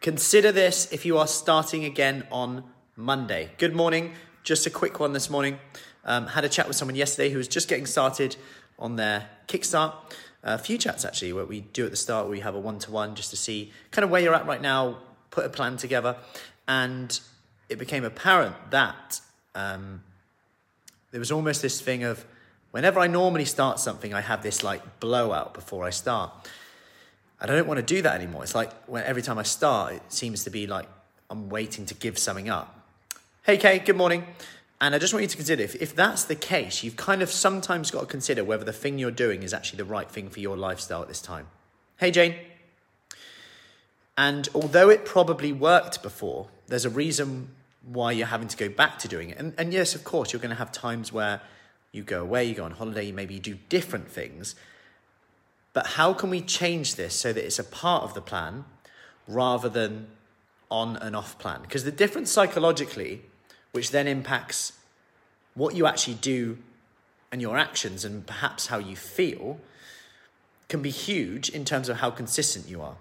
Consider this if you are starting again on Monday. Good morning. Just a quick one this morning. Um, had a chat with someone yesterday who was just getting started on their Kickstart. A few chats actually, where we do at the start, we have a one to one just to see kind of where you're at right now, put a plan together. And it became apparent that um, there was almost this thing of whenever I normally start something, I have this like blowout before I start. I don't want to do that anymore. It's like when every time I start, it seems to be like I'm waiting to give something up. Hey, Kay, good morning. And I just want you to consider if, if that's the case, you've kind of sometimes got to consider whether the thing you're doing is actually the right thing for your lifestyle at this time. Hey, Jane. And although it probably worked before, there's a reason why you're having to go back to doing it. And, and yes, of course, you're going to have times where you go away, you go on holiday, maybe you do different things. But how can we change this so that it's a part of the plan rather than on and off plan? Because the difference psychologically, which then impacts what you actually do and your actions and perhaps how you feel, can be huge in terms of how consistent you are.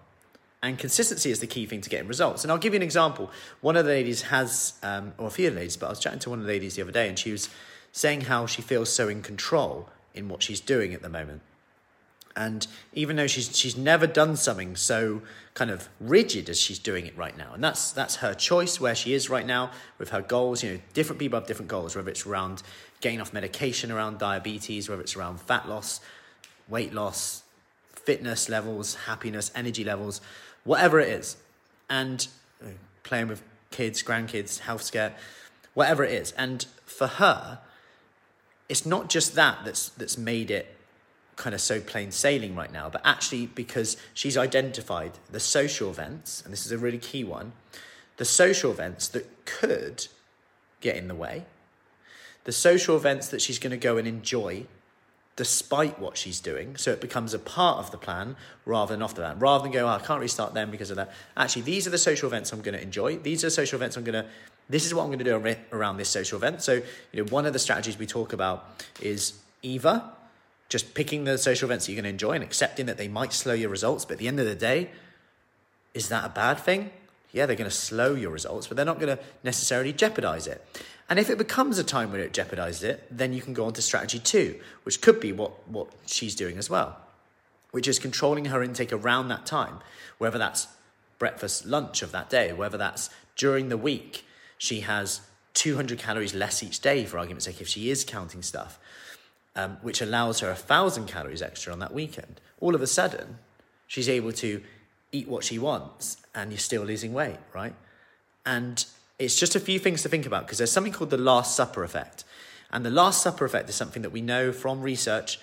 And consistency is the key thing to getting results. And I'll give you an example. One of the ladies has, um, or a few ladies, but I was chatting to one of the ladies the other day, and she was saying how she feels so in control in what she's doing at the moment. And even though she's she's never done something so kind of rigid as she's doing it right now, and that's that's her choice where she is right now with her goals. You know, different people have different goals, whether it's around getting off medication, around diabetes, whether it's around fat loss, weight loss, fitness levels, happiness, energy levels, whatever it is, and playing with kids, grandkids, health scare, whatever it is. And for her, it's not just that that's that's made it kind of so plain sailing right now, but actually because she's identified the social events, and this is a really key one, the social events that could get in the way, the social events that she's going to go and enjoy despite what she's doing. So it becomes a part of the plan rather than off the plan. Rather than go, oh, I can't restart them because of that. Actually, these are the social events I'm going to enjoy. These are social events I'm going to, this is what I'm going to do around this social event. So, you know, one of the strategies we talk about is either just picking the social events that you're going to enjoy and accepting that they might slow your results. But at the end of the day, is that a bad thing? Yeah, they're going to slow your results, but they're not going to necessarily jeopardize it. And if it becomes a time when it jeopardizes it, then you can go on to strategy two, which could be what, what she's doing as well, which is controlling her intake around that time, whether that's breakfast, lunch of that day, whether that's during the week, she has 200 calories less each day, for argument's sake, if she is counting stuff um, which allows her a thousand calories extra on that weekend. All of a sudden, she's able to eat what she wants and you're still losing weight, right? And it's just a few things to think about because there's something called the Last Supper effect. And the Last Supper effect is something that we know from research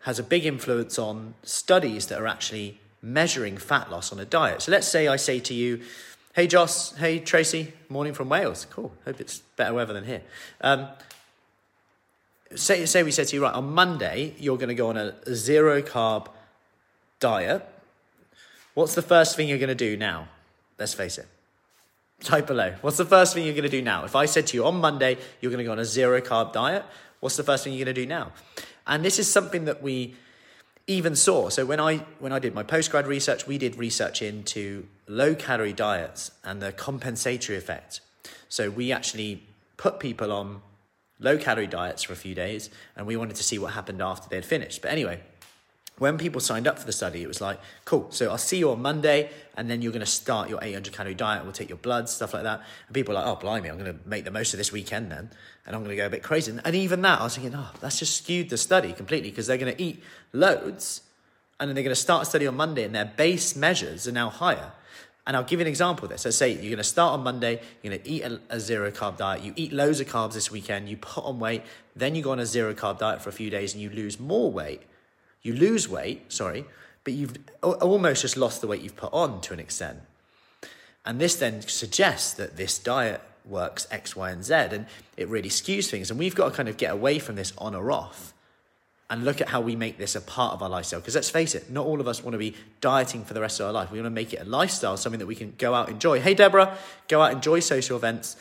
has a big influence on studies that are actually measuring fat loss on a diet. So let's say I say to you, Hey Joss, hey Tracy, morning from Wales. Cool, hope it's better weather than here. Um, say, say we said to you, right, on Monday, you're going to go on a zero carb diet. What's the first thing you're going to do now? Let's face it. Type below. What's the first thing you're going to do now? If I said to you on Monday, you're going to go on a zero carb diet, what's the first thing you're going to do now? And this is something that we even saw. So when I when I did my postgrad research, we did research into low calorie diets and the compensatory effect. So we actually put people on low calorie diets for a few days, and we wanted to see what happened after they'd finished. But anyway, when people signed up for the study, it was like, cool, so I'll see you on Monday, and then you're going to start your 800 calorie diet. We'll take your blood, stuff like that. And people are like, oh, blimey, I'm going to make the most of this weekend then, and I'm going to go a bit crazy. And even that, I was thinking, oh, that's just skewed the study completely because they're going to eat loads, and then they're going to start a study on Monday, and their base measures are now higher. And I'll give you an example of this. Let's say you're going to start on Monday, you're going to eat a, a, zero carb diet, you eat loads of carbs this weekend, you put on weight, then you go on a zero carb diet for a few days and you lose more weight. You lose weight, sorry, but you've almost just lost the weight you've put on to an extent. And this then suggests that this diet works X, Y, and Z, and it really skews things. And we've got to kind of get away from this on or off and look at how we make this a part of our lifestyle. Because let's face it, not all of us want to be dieting for the rest of our life. We want to make it a lifestyle, something that we can go out enjoy. Hey, Deborah, go out enjoy social events,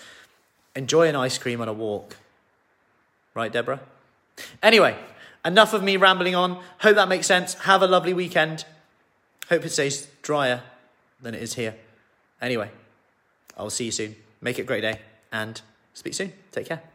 enjoy an ice cream on a walk. Right, Deborah? Anyway, enough of me rambling on. Hope that makes sense. Have a lovely weekend. Hope it stays drier than it is here. Anyway, I'll see you soon. Make it a great day and speak soon. Take care.